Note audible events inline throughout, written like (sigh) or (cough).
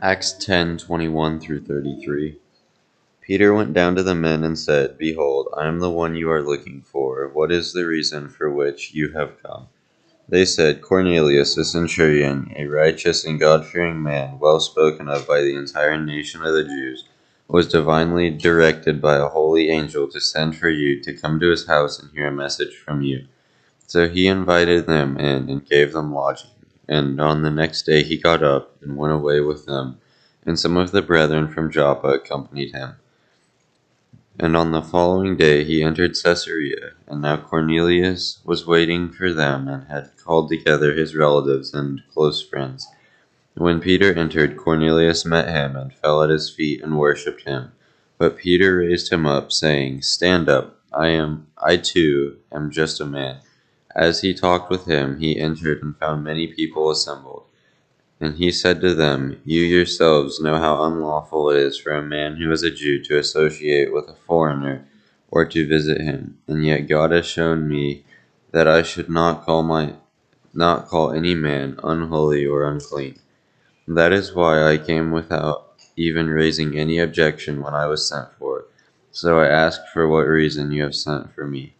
Acts 10:21 through 33. Peter went down to the men and said, Behold, I am the one you are looking for. What is the reason for which you have come? They said, Cornelius, a centurion, a righteous and God fearing man, well spoken of by the entire nation of the Jews, was divinely directed by a holy angel to send for you to come to his house and hear a message from you. So he invited them in and gave them lodging. And on the next day he got up and went away with them, and some of the brethren from Joppa accompanied him. And on the following day he entered Caesarea, and now Cornelius was waiting for them and had called together his relatives and close friends. When Peter entered, Cornelius met him and fell at his feet and worshipped him. But Peter raised him up, saying, Stand up, I am I too am just a man. As he talked with him, he entered and found many people assembled. And he said to them, You yourselves know how unlawful it is for a man who is a Jew to associate with a foreigner or to visit him. And yet God has shown me that I should not call my not call any man unholy or unclean. That is why I came without even raising any objection when I was sent for. So I ask for what reason you have sent for me.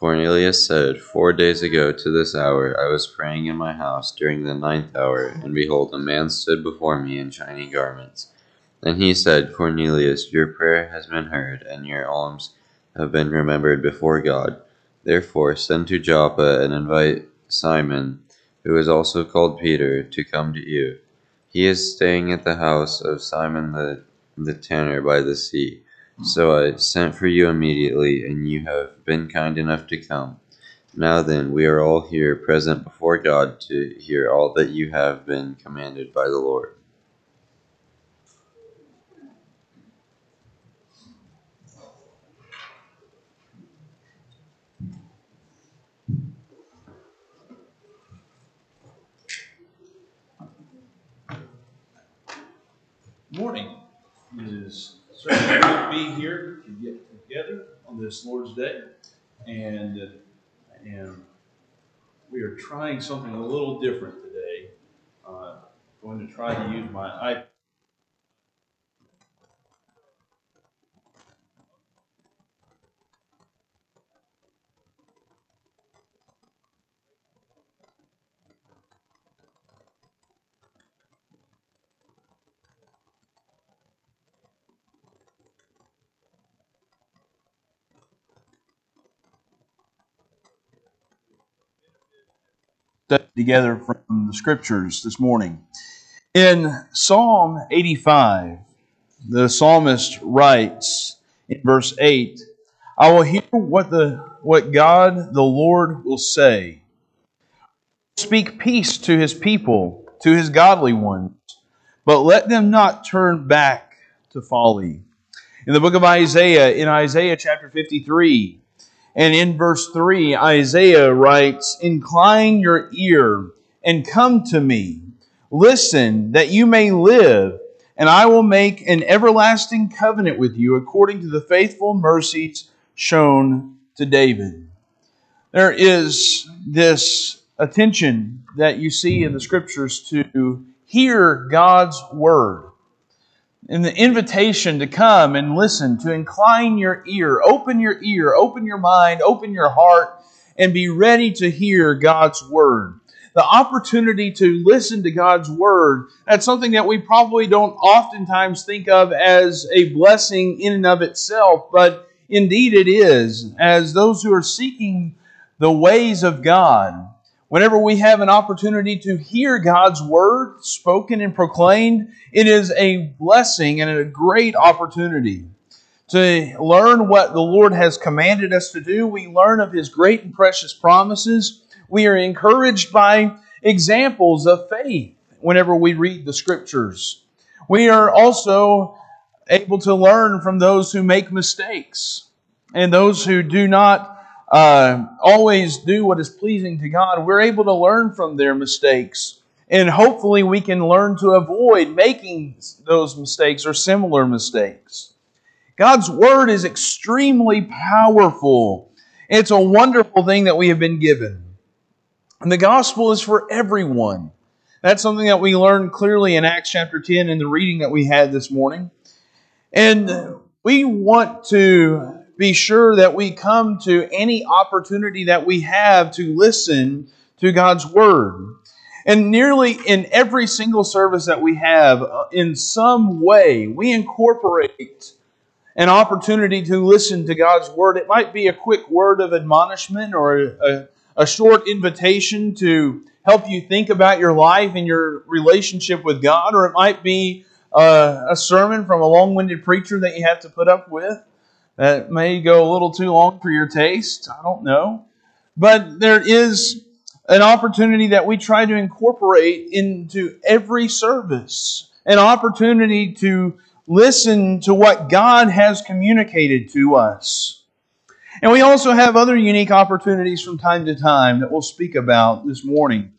Cornelius said, Four days ago to this hour I was praying in my house during the ninth hour, and behold, a man stood before me in shining garments. And he said, Cornelius, your prayer has been heard, and your alms have been remembered before God. Therefore, send to Joppa and invite Simon, who is also called Peter, to come to you. He is staying at the house of Simon the, the tanner by the sea. So I sent for you immediately, and you have been kind enough to come. Now then, we are all here present before God to hear all that you have been commanded by the Lord. Morning. It is certainly to be here to get together on this Lord's Day, and uh, and we are trying something a little different today. Uh, going to try to use my iPad together from the scriptures this morning. In Psalm 85, the psalmist writes in verse 8, I will hear what the what God the Lord will say. Speak peace to his people, to his godly ones, but let them not turn back to folly. In the book of Isaiah, in Isaiah chapter 53, and in verse 3, Isaiah writes, Incline your ear and come to me. Listen, that you may live, and I will make an everlasting covenant with you according to the faithful mercies shown to David. There is this attention that you see in the scriptures to hear God's word and the invitation to come and listen, to incline your ear, open your ear, open your mind, open your heart, and be ready to hear God's word. The opportunity to listen to God's word, that's something that we probably don't oftentimes think of as a blessing in and of itself, but indeed it is. As those who are seeking the ways of God, Whenever we have an opportunity to hear God's word spoken and proclaimed, it is a blessing and a great opportunity to learn what the Lord has commanded us to do. We learn of His great and precious promises. We are encouraged by examples of faith whenever we read the Scriptures. We are also able to learn from those who make mistakes and those who do not uh, always do what is pleasing to God, we're able to learn from their mistakes. And hopefully, we can learn to avoid making those mistakes or similar mistakes. God's Word is extremely powerful. It's a wonderful thing that we have been given. And the gospel is for everyone. That's something that we learned clearly in Acts chapter 10 in the reading that we had this morning. And we want to be sure that we come to any opportunity that we have to listen to God's Word. And nearly in every single service that we have, uh, in some way, we incorporate an opportunity to listen to God's Word. It might be a quick word of admonishment or a, a short invitation to help you think about your life and your relationship with God, or it might be uh, a sermon from a long winded preacher that you have to put up with that may go a little too long for your taste. I don't know. But there is an opportunity that we try to incorporate into every service, an opportunity to listen to what God has communicated to us. And we also have other unique opportunities from time to time that we'll speak about this morning.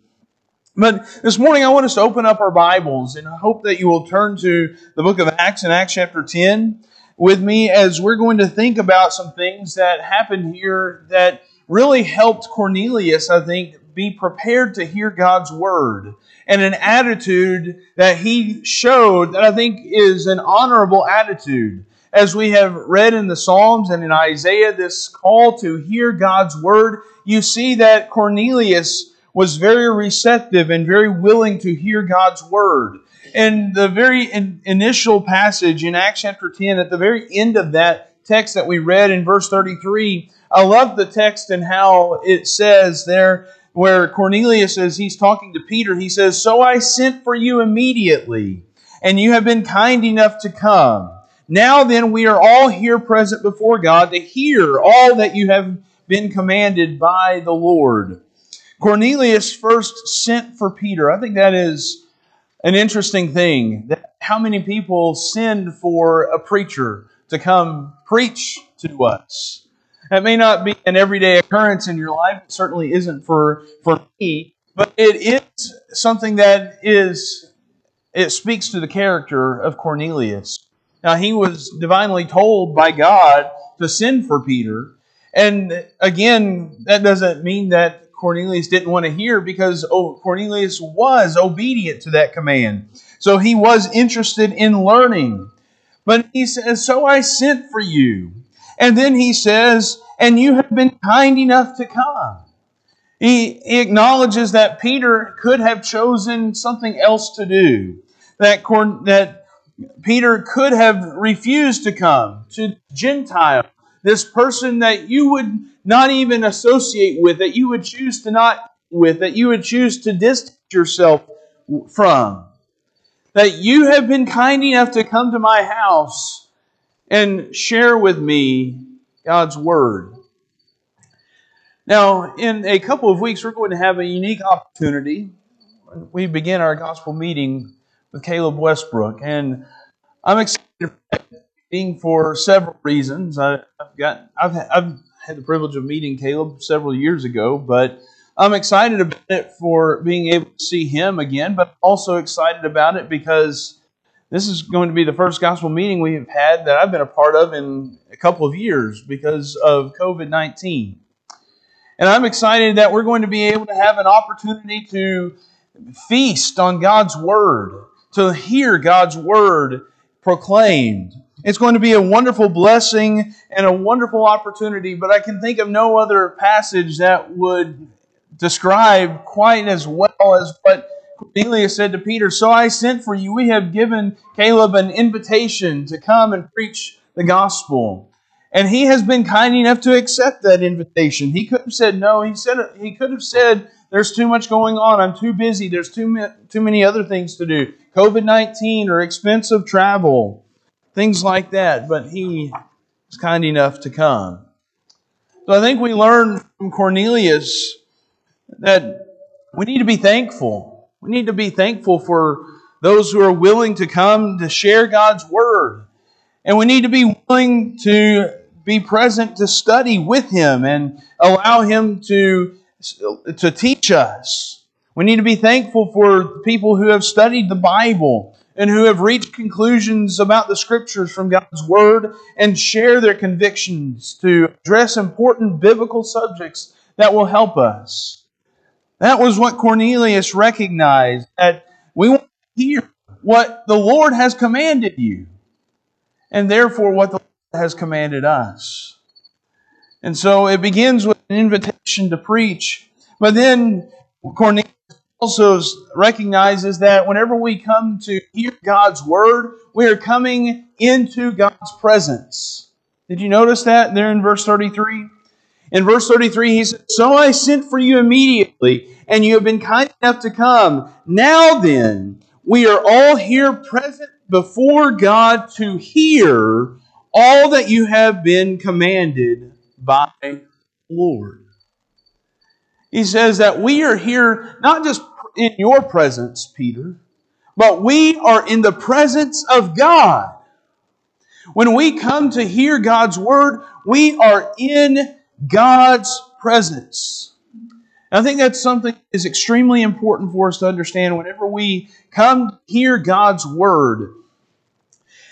But this morning, I want us to open up our Bibles, and I hope that you will turn to the book of Acts in Acts chapter 10 with me as we're going to think about some things that happened here that really helped Cornelius, I think, be prepared to hear God's word and an attitude that he showed that I think is an honorable attitude. As we have read in the Psalms and in Isaiah, this call to hear God's word, you see that Cornelius was very receptive and very willing to hear God's word. And the very in, initial passage in Acts chapter 10, at the very end of that text that we read in verse 33, I love the text and how it says there where Cornelius, as he's talking to Peter, he says, So I sent for you immediately, and you have been kind enough to come. Now then, we are all here present before God to hear all that you have been commanded by the Lord. Cornelius first sent for Peter. I think that is an interesting thing. That how many people send for a preacher to come preach to us? That may not be an everyday occurrence in your life. It certainly isn't for, for me. But it is something that is, it speaks to the character of Cornelius. Now, he was divinely told by God to send for Peter. And again, that doesn't mean that Cornelius didn't want to hear because oh, Cornelius was obedient to that command. So he was interested in learning. But he says, So I sent for you. And then he says, And you have been kind enough to come. He, acknowledges that Peter could have chosen something else to do, that, that Peter could have refused to come to Gentile, this person that you would not even associate with, that you would choose to not with, that you would choose to distance yourself from. That you have been kind enough to come to my house and share with me God's Word. Now, in a couple of weeks, we're going to have a unique opportunity. We begin our gospel meeting with Caleb Westbrook, and I'm excited meeting for several reasons. I, have got, I've, I've had the privilege of meeting Caleb several years ago, but I'm excited about it for being able to see him again, but also excited about it because this is going to be the first gospel meeting we've had that I've been a part of in a couple of years because of COVID 19. And I'm excited that we're going to be able to have an opportunity to feast on God's Word, to hear God's Word proclaimed. It's going to be a wonderful blessing and a wonderful opportunity, but I can think of no other passage that would describe quite as well as what Cornelius said to Peter, So I sent for you. We have given Caleb an invitation to come and preach the gospel. And he has been kind enough to accept that invitation. He could have said no. He said he could have said, "There's too much going on. I'm too busy. There's too too many other things to do. COVID-19 or expensive travel, things like that." But he was kind enough to come. So I think we learn from Cornelius that we need to be thankful we need to be thankful for those who are willing to come to share God's Word. And we need to be willing to be present to study with Him and allow Him to, to teach us. We need to be thankful for people who have studied the Bible and who have reached conclusions about the Scriptures from God's Word and share their convictions to address important biblical subjects that will help us. That was what Cornelius recognized that we want to hear what the Lord has commanded you, and therefore what the Lord has commanded us. And so it begins with an invitation to preach, but then Cornelius also recognizes that whenever we come to hear God's word, we are coming into God's presence. Did you notice that there in verse 33? In verse 33, he says, So I sent for you immediately, and you have been kind enough to come. Now then, we are all here present before God to hear all that you have been commanded by the Lord. He says that we are here not just in your presence, Peter, but we are in the presence of God. When we come to hear God's word, we are in God's presence. I think that's something that is extremely important for us to understand whenever we come to hear God's word.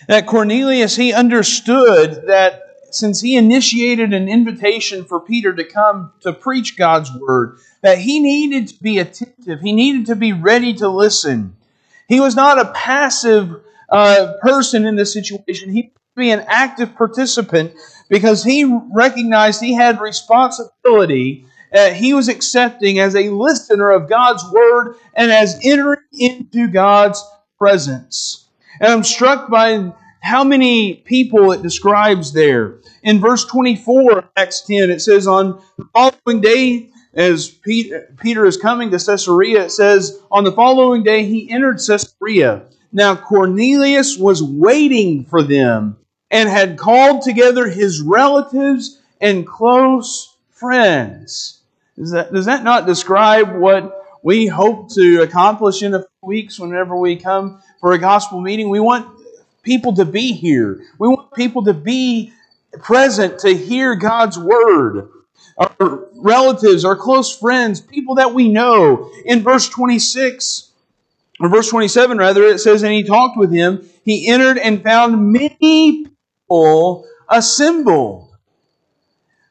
That Cornelius, he understood that since he initiated an invitation for Peter to come to preach God's word, that he needed to be attentive. He needed to be ready to listen. He was not a passive uh, person in this situation. He be an active participant because he recognized he had responsibility uh, he was accepting as a listener of God's word and as entering into God's presence. And I'm struck by how many people it describes there. In verse 24 Acts 10, it says, On the following day, as Peter is coming to Caesarea, it says, On the following day he entered Caesarea. Now Cornelius was waiting for them and had called together his relatives and close friends. That, does that not describe what we hope to accomplish in a few weeks whenever we come for a gospel meeting? We want people to be here. We want people to be present to hear God's word. Our relatives, our close friends, people that we know. In verse 26, or verse 27 rather, it says, And he talked with him. He entered and found many people assembled.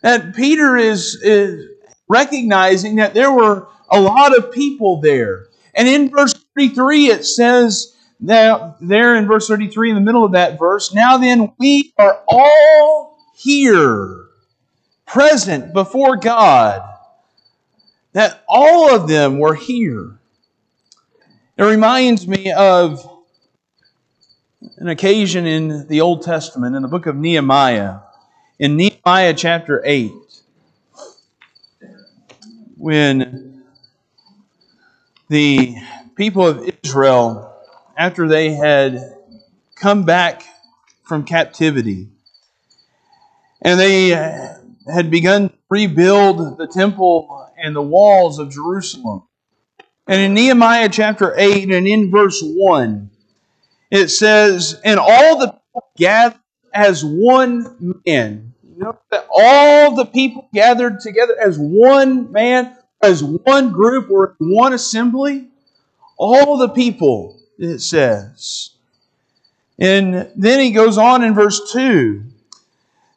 That Peter is, is recognizing that there were a lot of people there. And in verse 33, it says, now, there in verse 33, in the middle of that verse, now then, we are all here, present before God. That all of them were here. It reminds me of an occasion in the Old Testament, in the book of Nehemiah, in Nehemiah chapter 8, when the people of Israel, after they had come back from captivity, and they had begun to rebuild the temple and the walls of Jerusalem. And in Nehemiah chapter 8 and in verse 1, it says, and all the people gathered as one man. You know that all the people gathered together as one man, as one group or one assembly. All the people, it says. And then he goes on in verse 2.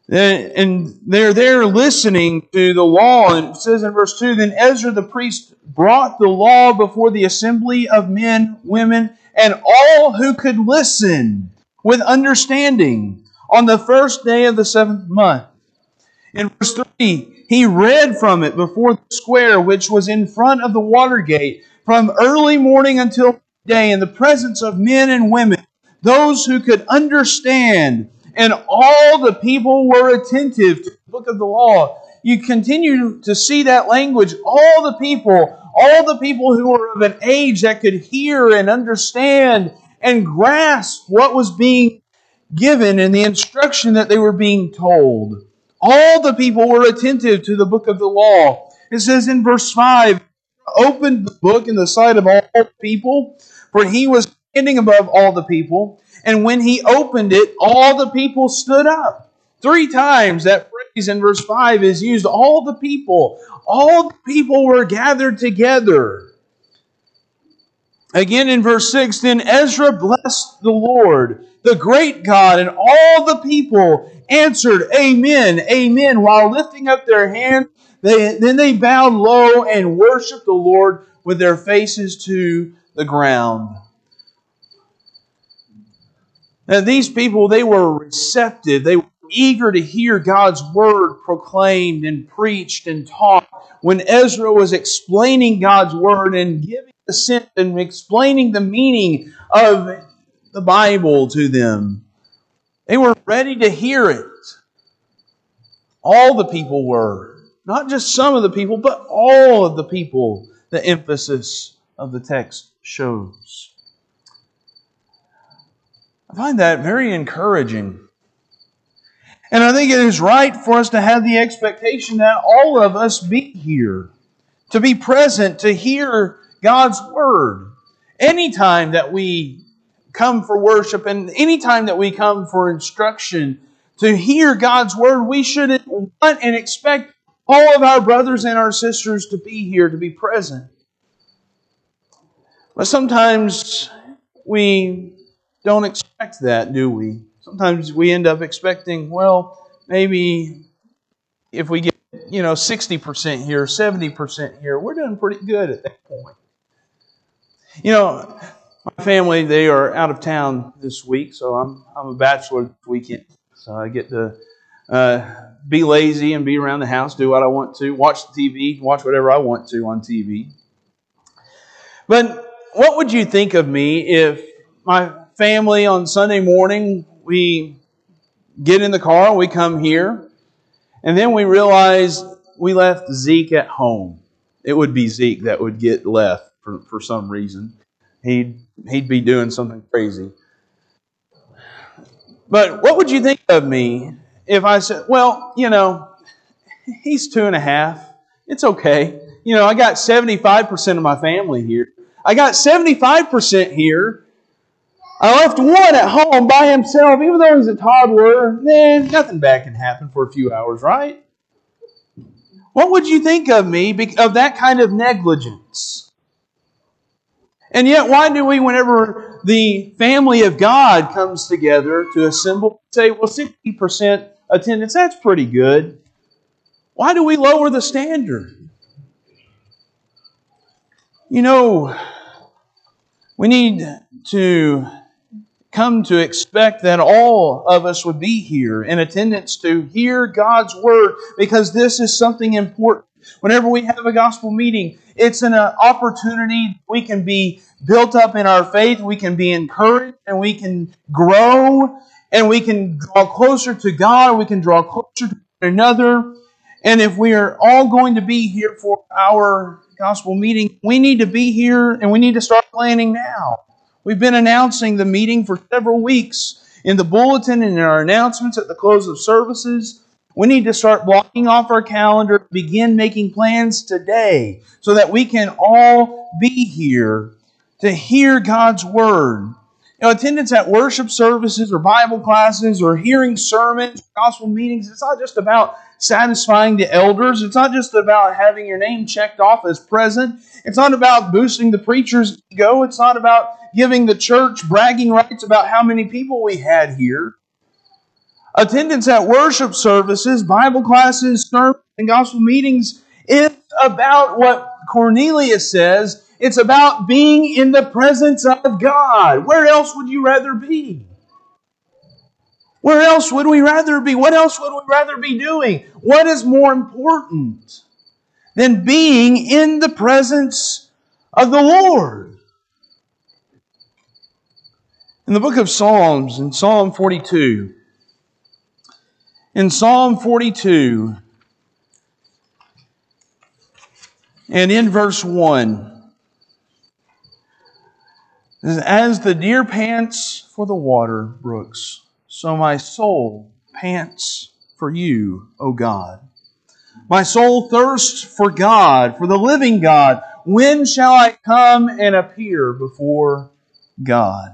And they're there listening to the law. And it says in verse 2 Then Ezra the priest brought the law before the assembly of men, women, and all who could listen with understanding on the first day of the seventh month. In verse 3, he read from it before the square which was in front of the water gate from early morning until day in the presence of men and women, those who could understand. And all the people were attentive to the book of the law. You continue to see that language. All the people all the people who were of an age that could hear and understand and grasp what was being given and the instruction that they were being told. All the people were attentive to the book of the law. It says in verse 5 opened the book in the sight of all people, for he was standing above all the people. And when he opened it, all the people stood up. Three times that phrase in verse 5 is used all the people all the people were gathered together. Again in verse 6, then Ezra blessed the Lord, the great God, and all the people, answered, Amen, Amen, while lifting up their hands. They, then they bowed low and worshiped the Lord with their faces to the ground. Now, these people, they were receptive. They were eager to hear God's word proclaimed and preached and taught. When Ezra was explaining God's word and giving the sense and explaining the meaning of the Bible to them, they were ready to hear it. All the people were. Not just some of the people, but all of the people, the emphasis of the text shows. I find that very encouraging. And I think it is right for us to have the expectation that all of us be here, to be present, to hear God's Word. Anytime that we come for worship and anytime that we come for instruction, to hear God's Word, we should want and expect all of our brothers and our sisters to be here, to be present. But sometimes we don't expect that, do we? Sometimes we end up expecting, well, maybe if we get, you know, 60% here, 70% here, we're doing pretty good at that point. You know, my family, they are out of town this week, so I'm, I'm a bachelor this weekend. So I get to uh, be lazy and be around the house, do what I want to, watch the TV, watch whatever I want to on TV. But what would you think of me if my family on Sunday morning, we get in the car, we come here, and then we realize we left Zeke at home. It would be Zeke that would get left for, for some reason. He'd, he'd be doing something crazy. But what would you think of me if I said, well, you know, he's two and a half. It's okay. You know, I got 75% of my family here. I got 75% here. I left one at home by himself, even though he's a toddler. Then nothing bad can happen for a few hours, right? What would you think of me of that kind of negligence? And yet, why do we, whenever the family of God comes together to assemble, say, well, 60% attendance, that's pretty good. Why do we lower the standard? You know, we need to come to expect that all of us would be here in attendance to hear God's word because this is something important. Whenever we have a gospel meeting, it's an opportunity we can be built up in our faith, we can be encouraged, and we can grow, and we can draw closer to God, we can draw closer to one another. And if we are all going to be here for our gospel meeting, we need to be here and we need to start planning now. We've been announcing the meeting for several weeks in the bulletin and in our announcements at the close of services. We need to start blocking off our calendar, begin making plans today so that we can all be here to hear God's Word. You know, attendance at worship services or Bible classes or hearing sermons, gospel meetings, it's not just about satisfying the elders. It's not just about having your name checked off as present. It's not about boosting the preacher's ego. It's not about giving the church bragging rights about how many people we had here. Attendance at worship services, Bible classes, sermons, and gospel meetings is about what Cornelius says. It's about being in the presence of God. Where else would you rather be? Where else would we rather be? What else would we rather be doing? What is more important than being in the presence of the Lord? In the book of Psalms, in Psalm 42, in Psalm 42, and in verse 1, as the deer pants for the water brooks, so my soul pants for you, O God. My soul thirsts for God, for the living God. When shall I come and appear before God?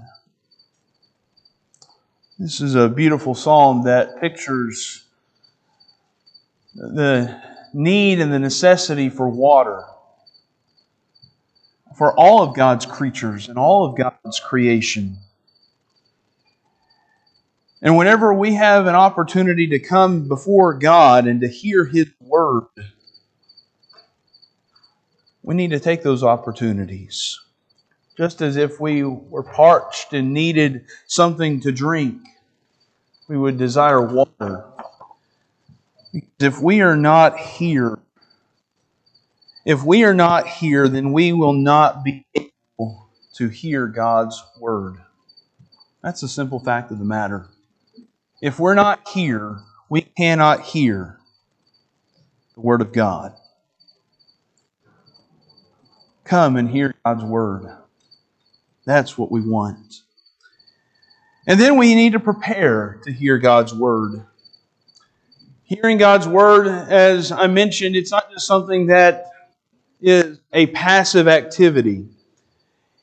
This is a beautiful psalm that pictures the need and the necessity for water for all of God's creatures and all of God's creation. And whenever we have an opportunity to come before God and to hear His Word, we need to take those opportunities. Just as if we were parched and needed something to drink, we would desire water. If we are not here, if we are not here, then we will not be able to hear God's Word. That's the simple fact of the matter. If we're not here, we cannot hear the Word of God. Come and hear God's Word. That's what we want. And then we need to prepare to hear God's Word. Hearing God's Word, as I mentioned, it's not just something that is a passive activity,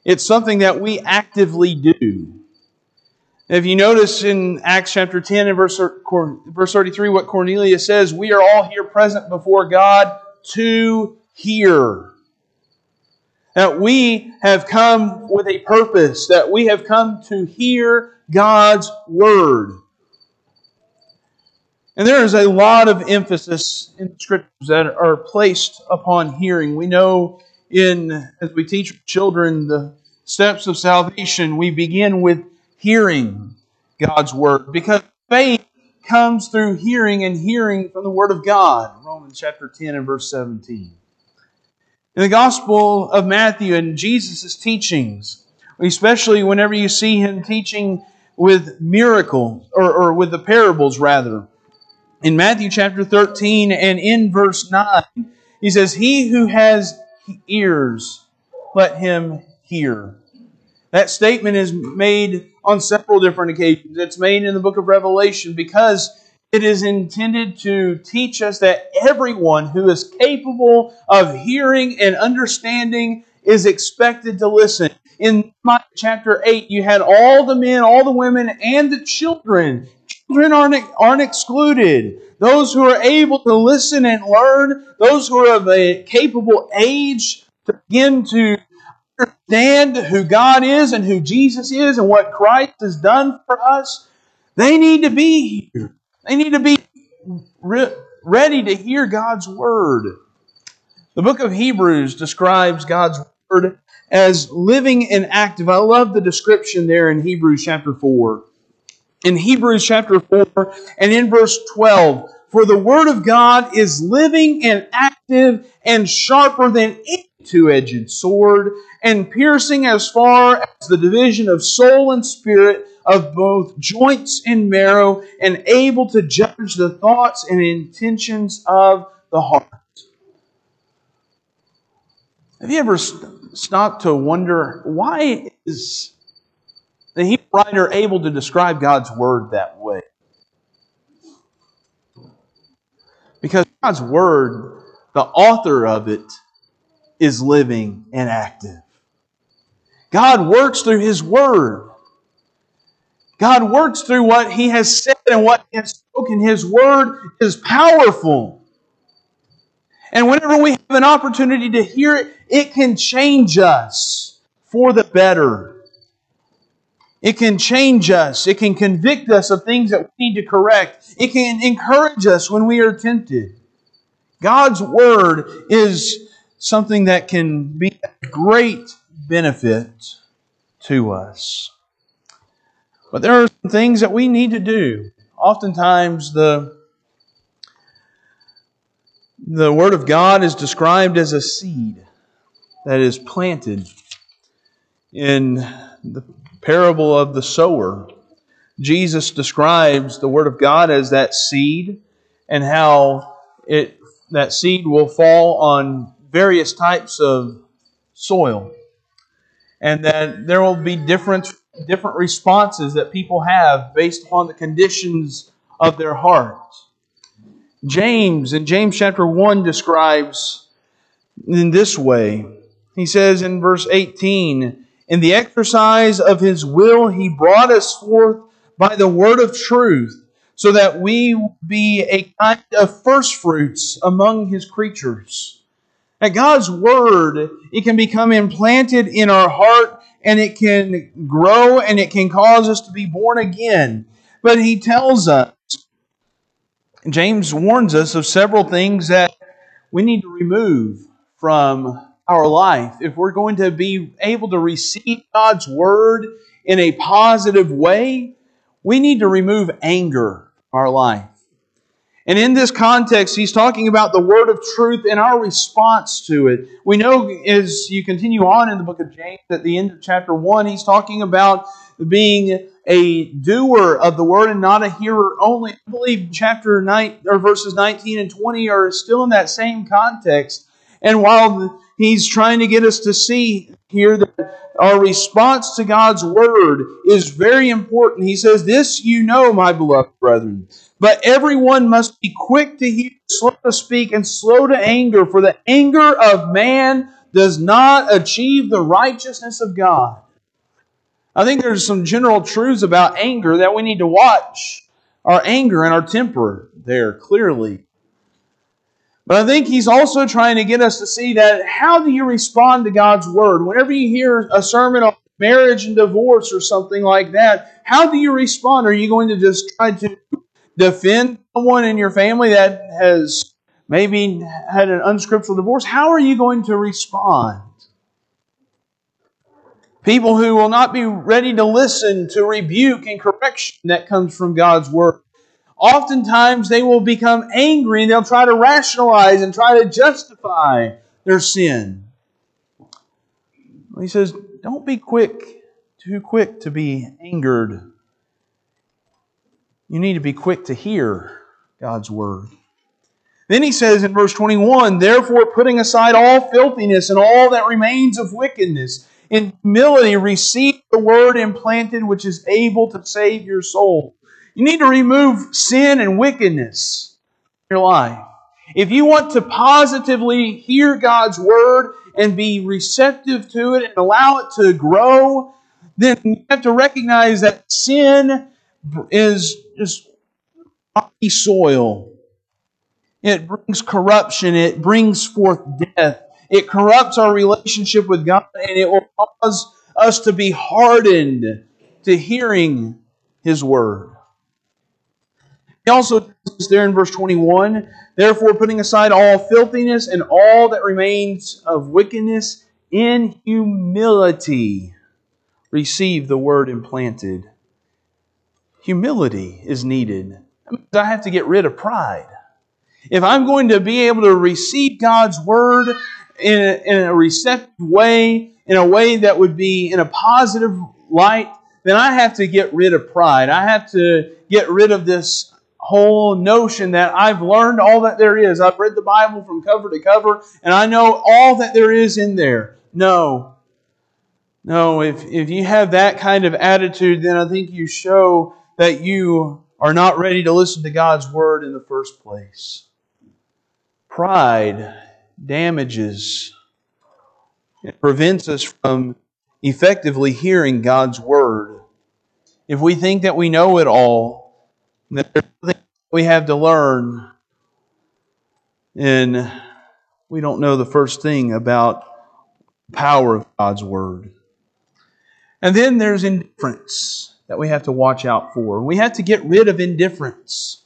it's something that we actively do. If you notice in Acts chapter 10 and verse, verse 33, what Cornelius says, we are all here present before God to hear. That we have come with a purpose, that we have come to hear God's word. And there is a lot of emphasis in the scriptures that are placed upon hearing. We know in as we teach children the steps of salvation, we begin with hearing God's word because faith comes through hearing and hearing from the word of God. Romans chapter 10 and verse 17. In the Gospel of Matthew and Jesus' teachings, especially whenever you see him teaching with miracles, or, or with the parables rather, in Matthew chapter 13 and in verse 9, he says, He who has ears, let him hear. That statement is made on several different occasions. It's made in the book of Revelation because it is intended to teach us that everyone who is capable of hearing and understanding is expected to listen. In chapter 8, you had all the men, all the women, and the children. Children aren't, aren't excluded. Those who are able to listen and learn, those who are of a capable age to begin to understand who God is and who Jesus is and what Christ has done for us, they need to be here. They need to be re- ready to hear God's word. The book of Hebrews describes God's word as living and active. I love the description there in Hebrews chapter 4. In Hebrews chapter 4 and in verse 12, for the word of God is living and active and sharper than any two edged sword, and piercing as far as the division of soul and spirit, of both joints and marrow, and able to judge the thoughts and intentions of the heart. Have you ever stopped to wonder why is the Hebrew writer able to describe God's word that way? Because God's word, the author of it, is living and active. God works through His Word. God works through what He has said and what He has spoken. His Word is powerful. And whenever we have an opportunity to hear it, it can change us for the better. It can change us. It can convict us of things that we need to correct. It can encourage us when we are tempted. God's Word is something that can be a great benefit to us. But there are some things that we need to do. Oftentimes, the, the Word of God is described as a seed that is planted. In the parable of the sower, Jesus describes the Word of God as that seed and how it, that seed will fall on various types of soil. And that there will be different, different responses that people have based upon the conditions of their hearts. James, in James chapter 1, describes in this way. He says in verse 18, In the exercise of his will, he brought us forth by the word of truth, so that we be a kind of firstfruits among his creatures. That God's Word, it can become implanted in our heart and it can grow and it can cause us to be born again. But he tells us, James warns us of several things that we need to remove from our life if we're going to be able to receive God's word in a positive way. We need to remove anger from our life. And in this context, he's talking about the word of truth and our response to it. We know as you continue on in the book of James, at the end of chapter 1, he's talking about being a doer of the word and not a hearer only. I believe chapter 9 or verses 19 and 20 are still in that same context. And while he's trying to get us to see here that our response to God's word is very important, he says, This you know, my beloved brethren but everyone must be quick to hear, slow to speak, and slow to anger, for the anger of man does not achieve the righteousness of God. I think there's some general truths about anger that we need to watch our anger and our temper there clearly. But I think he's also trying to get us to see that how do you respond to God's word? Whenever you hear a sermon on marriage and divorce or something like that, how do you respond? Are you going to just try to defend someone in your family that has maybe had an unscriptural divorce, how are you going to respond? People who will not be ready to listen to rebuke and correction that comes from God's Word. Oftentimes they will become angry and they'll try to rationalize and try to justify their sin. He says, Don't be quick, too quick to be angered you need to be quick to hear God's word. Then he says in verse 21 Therefore, putting aside all filthiness and all that remains of wickedness, in humility receive the word implanted, which is able to save your soul. You need to remove sin and wickedness in your life. If you want to positively hear God's word and be receptive to it and allow it to grow, then you have to recognize that sin is just rocky soil. It brings corruption. It brings forth death. It corrupts our relationship with God, and it will cause us to be hardened to hearing His word. He also says there in verse 21 Therefore, putting aside all filthiness and all that remains of wickedness, in humility receive the word implanted humility is needed. I have to get rid of pride. If I'm going to be able to receive God's word in a, in a receptive way, in a way that would be in a positive light, then I have to get rid of pride. I have to get rid of this whole notion that I've learned all that there is. I've read the Bible from cover to cover and I know all that there is in there. No. No, if, if you have that kind of attitude, then I think you show that you are not ready to listen to God's word in the first place. Pride damages, it prevents us from effectively hearing God's word. If we think that we know it all, that there's nothing we have to learn, and we don't know the first thing about the power of God's word. And then there's indifference that we have to watch out for. We have to get rid of indifference.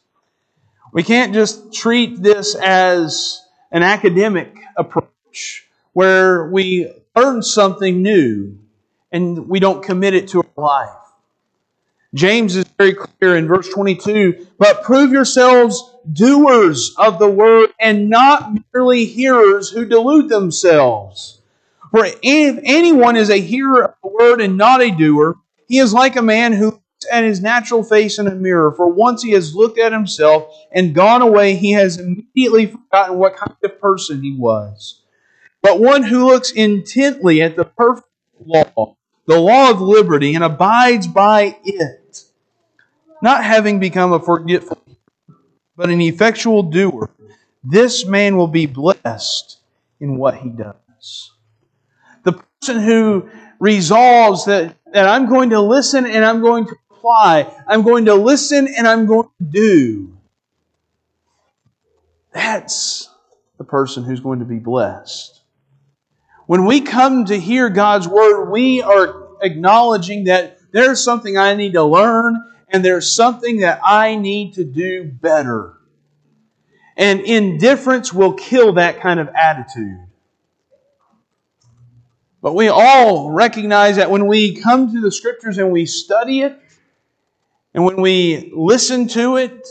We can't just treat this as an academic approach where we learn something new and we don't commit it to our life. James is very clear in verse 22 But prove yourselves doers of the word and not merely hearers who delude themselves. For if anyone is a hearer of the word and not a doer, he is like a man who looks at his natural face in a mirror, for once he has looked at himself and gone away, he has immediately forgotten what kind of person he was. But one who looks intently at the perfect law, the law of liberty, and abides by it, not having become a forgetful, but an effectual doer, this man will be blessed in what he does. The person who resolves that that I'm going to listen and I'm going to apply. I'm going to listen and I'm going to do. That's the person who's going to be blessed. When we come to hear God's word, we are acknowledging that there's something I need to learn and there's something that I need to do better. And indifference will kill that kind of attitude. But we all recognize that when we come to the Scriptures and we study it, and when we listen to it,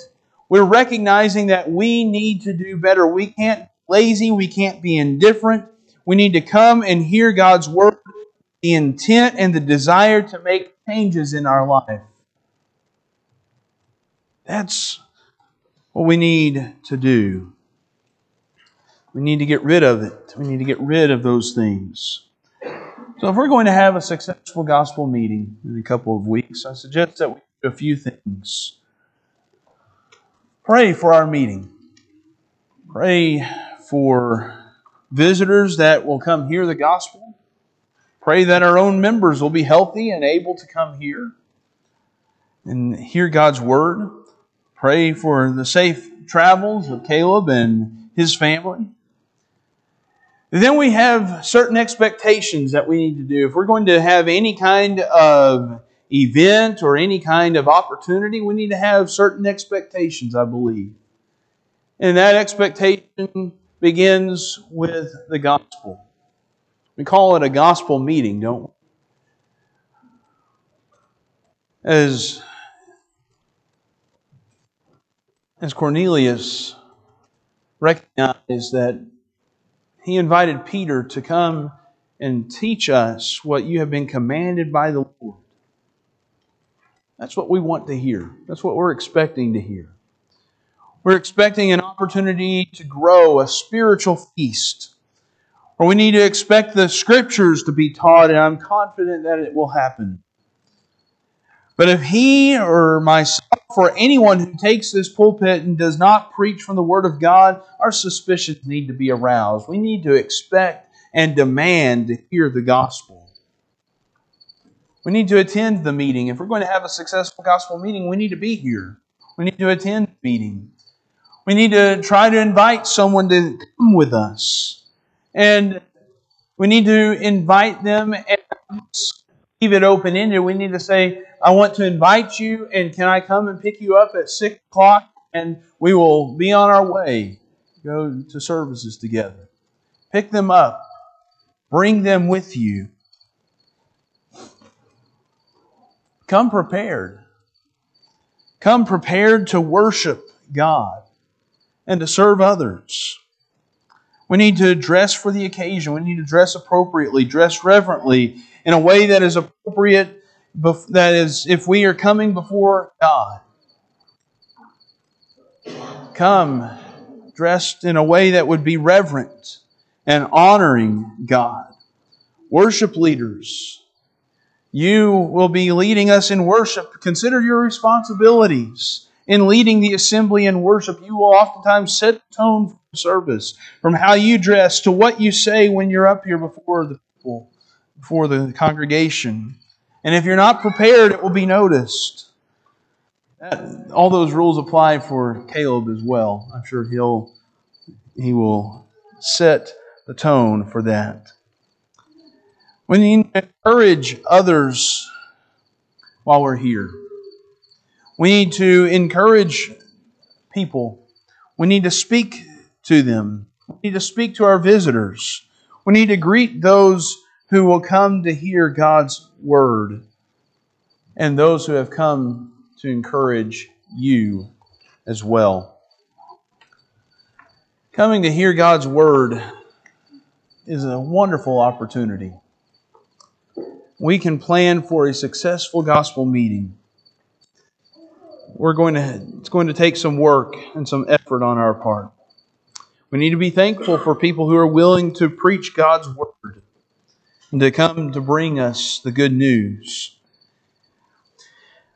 we're recognizing that we need to do better. We can't be lazy, we can't be indifferent. We need to come and hear God's Word, the intent and the desire to make changes in our life. That's what we need to do. We need to get rid of it. We need to get rid of those things. So, if we're going to have a successful gospel meeting in a couple of weeks, I suggest that we do a few things. Pray for our meeting. Pray for visitors that will come hear the gospel. Pray that our own members will be healthy and able to come here and hear God's word. Pray for the safe travels of Caleb and his family. Then we have certain expectations that we need to do. If we're going to have any kind of event or any kind of opportunity, we need to have certain expectations, I believe. And that expectation begins with the gospel. We call it a gospel meeting, don't we? As, as Cornelius recognized that he invited Peter to come and teach us what you have been commanded by the Lord. That's what we want to hear. That's what we're expecting to hear. We're expecting an opportunity to grow, a spiritual feast. Or we need to expect the scriptures to be taught, and I'm confident that it will happen. But if he or myself or anyone who takes this pulpit and does not preach from the Word of God, our suspicions need to be aroused. We need to expect and demand to hear the gospel. We need to attend the meeting. If we're going to have a successful gospel meeting, we need to be here. We need to attend the meeting. We need to try to invite someone to come with us. And we need to invite them and leave it open ended. We need to say, I want to invite you, and can I come and pick you up at 6 o'clock? And we will be on our way, go to services together. Pick them up, bring them with you. Come prepared. Come prepared to worship God and to serve others. We need to dress for the occasion. We need to dress appropriately, dress reverently in a way that is appropriate that is, if we are coming before God, come dressed in a way that would be reverent and honoring God. Worship leaders, you will be leading us in worship. Consider your responsibilities in leading the assembly in worship. You will oftentimes set the tone for service, from how you dress to what you say when you're up here before the people, before the congregation. And if you're not prepared, it will be noticed. That, all those rules apply for Caleb as well. I'm sure he'll he will set the tone for that. We need to encourage others while we're here. We need to encourage people. We need to speak to them. We need to speak to our visitors. We need to greet those who will come to hear God's word and those who have come to encourage you as well. Coming to hear God's word is a wonderful opportunity. We can plan for a successful gospel meeting. We're going to it's going to take some work and some effort on our part. We need to be thankful for people who are willing to preach God's word to come to bring us the good news.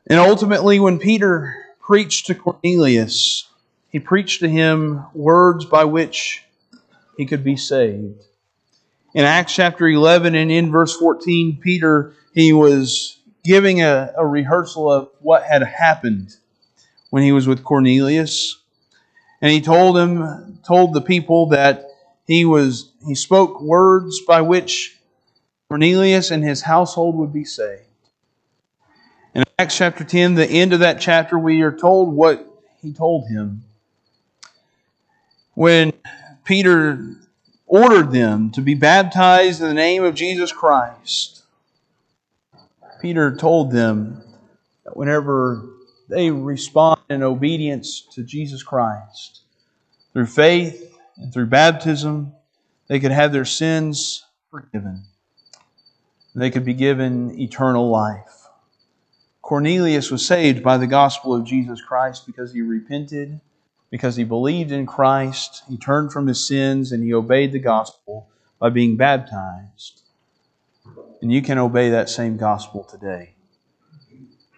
And ultimately, when Peter preached to Cornelius, he preached to him words by which he could be saved. In Acts chapter 11 and in verse 14, Peter, he was giving a, a rehearsal of what had happened when he was with Cornelius. And he told him, told the people that he was, he spoke words by which Cornelius and his household would be saved. In Acts chapter 10, the end of that chapter, we are told what he told him. When Peter ordered them to be baptized in the name of Jesus Christ, Peter told them that whenever they respond in obedience to Jesus Christ, through faith and through baptism, they could have their sins forgiven. They could be given eternal life. Cornelius was saved by the gospel of Jesus Christ because he repented, because he believed in Christ, he turned from his sins, and he obeyed the gospel by being baptized. And you can obey that same gospel today.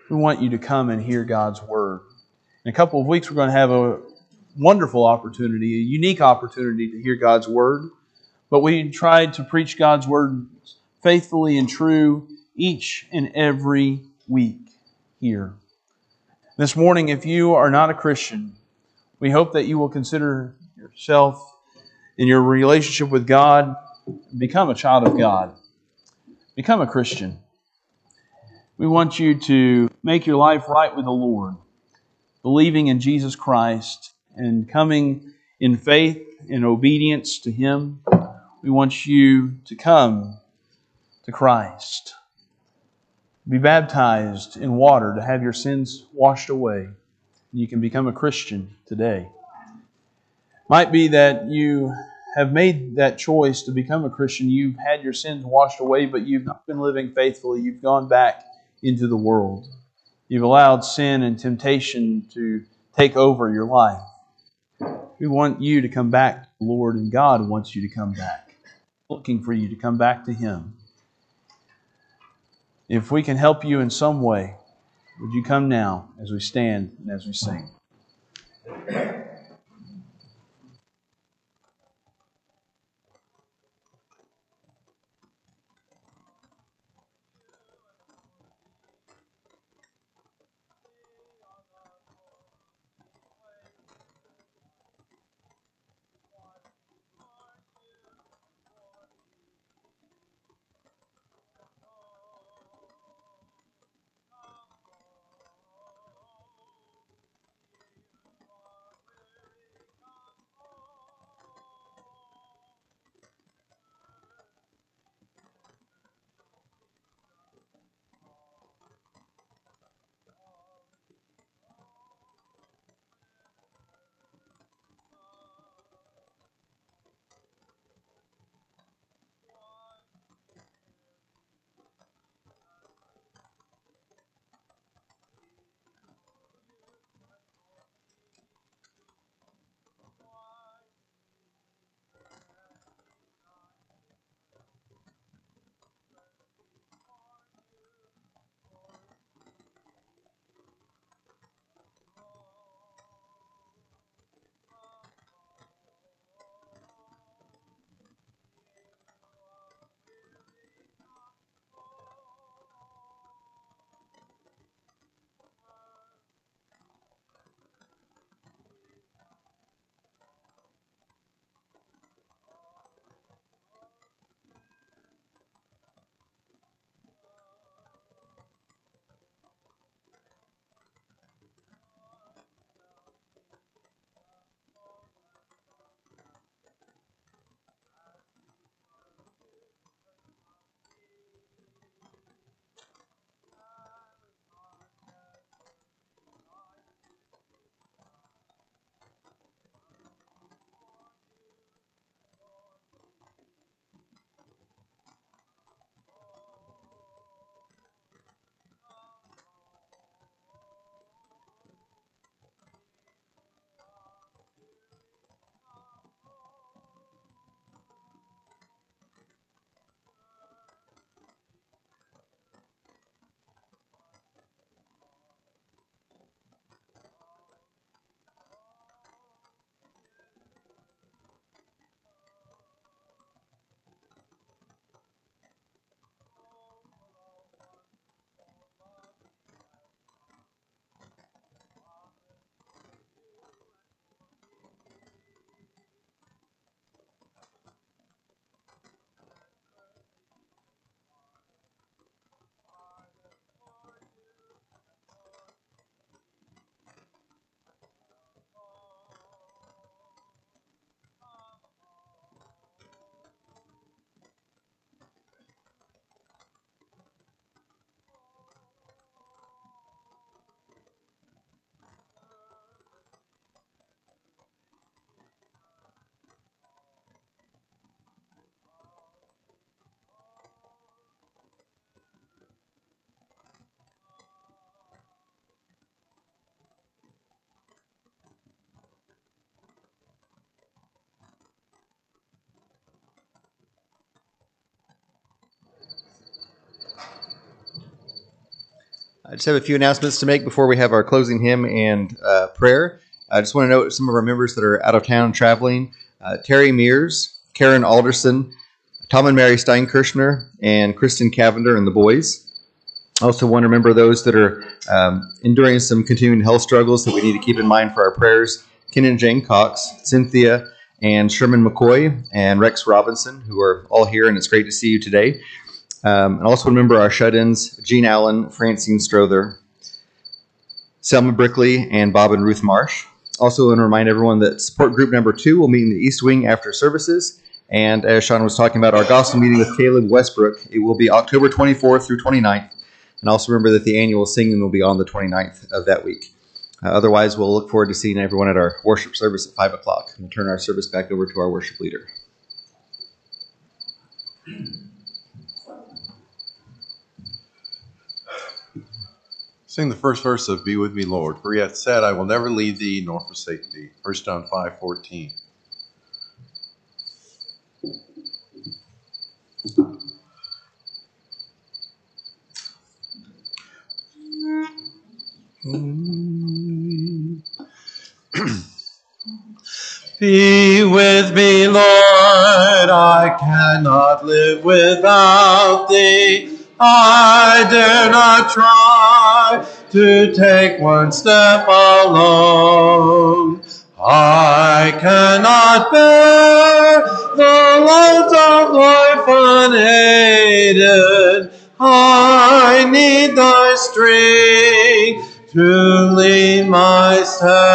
We want you to come and hear God's word. In a couple of weeks, we're going to have a wonderful opportunity, a unique opportunity to hear God's word. But we tried to preach God's word faithfully and true each and every week here. This morning, if you are not a Christian, we hope that you will consider yourself in your relationship with God, become a child of God, become a Christian. We want you to make your life right with the Lord, believing in Jesus Christ and coming in faith and obedience to Him. We want you to come to Christ. Be baptized in water to have your sins washed away. You can become a Christian today. Might be that you have made that choice to become a Christian. You've had your sins washed away, but you've not been living faithfully. You've gone back into the world. You've allowed sin and temptation to take over your life. We want you to come back the Lord, and God wants you to come back, looking for you to come back to Him. If we can help you in some way, would you come now as we stand and as we sing? I just have a few announcements to make before we have our closing hymn and uh, prayer. I just want to note some of our members that are out of town traveling uh, Terry Mears, Karen Alderson, Tom and Mary Steinkirchner, and Kristen Cavender and the boys. I also want to remember those that are um, enduring some continuing health struggles that we need to keep in mind for our prayers. Ken and Jane Cox, Cynthia and Sherman McCoy, and Rex Robinson, who are all here, and it's great to see you today. Um, and also remember our shut-ins, Gene Allen, Francine Strother, Selma Brickley, and Bob and Ruth Marsh. Also want to remind everyone that support group number two will meet in the East Wing after services. And as Sean was talking about our gospel meeting with Caleb Westbrook, it will be October 24th through 29th. And also remember that the annual singing will be on the 29th of that week. Uh, otherwise, we'll look forward to seeing everyone at our worship service at 5 o'clock. We'll turn our service back over to our worship leader. Sing the first verse of Be With Me, Lord. For he hath said, I will never leave thee nor forsake thee. 1 John 5 14. (clears throat) Be with me, Lord. I cannot live without thee. I dare not try to take one step alone. I cannot bear the loads of life unaided. I need thy strength to lead myself.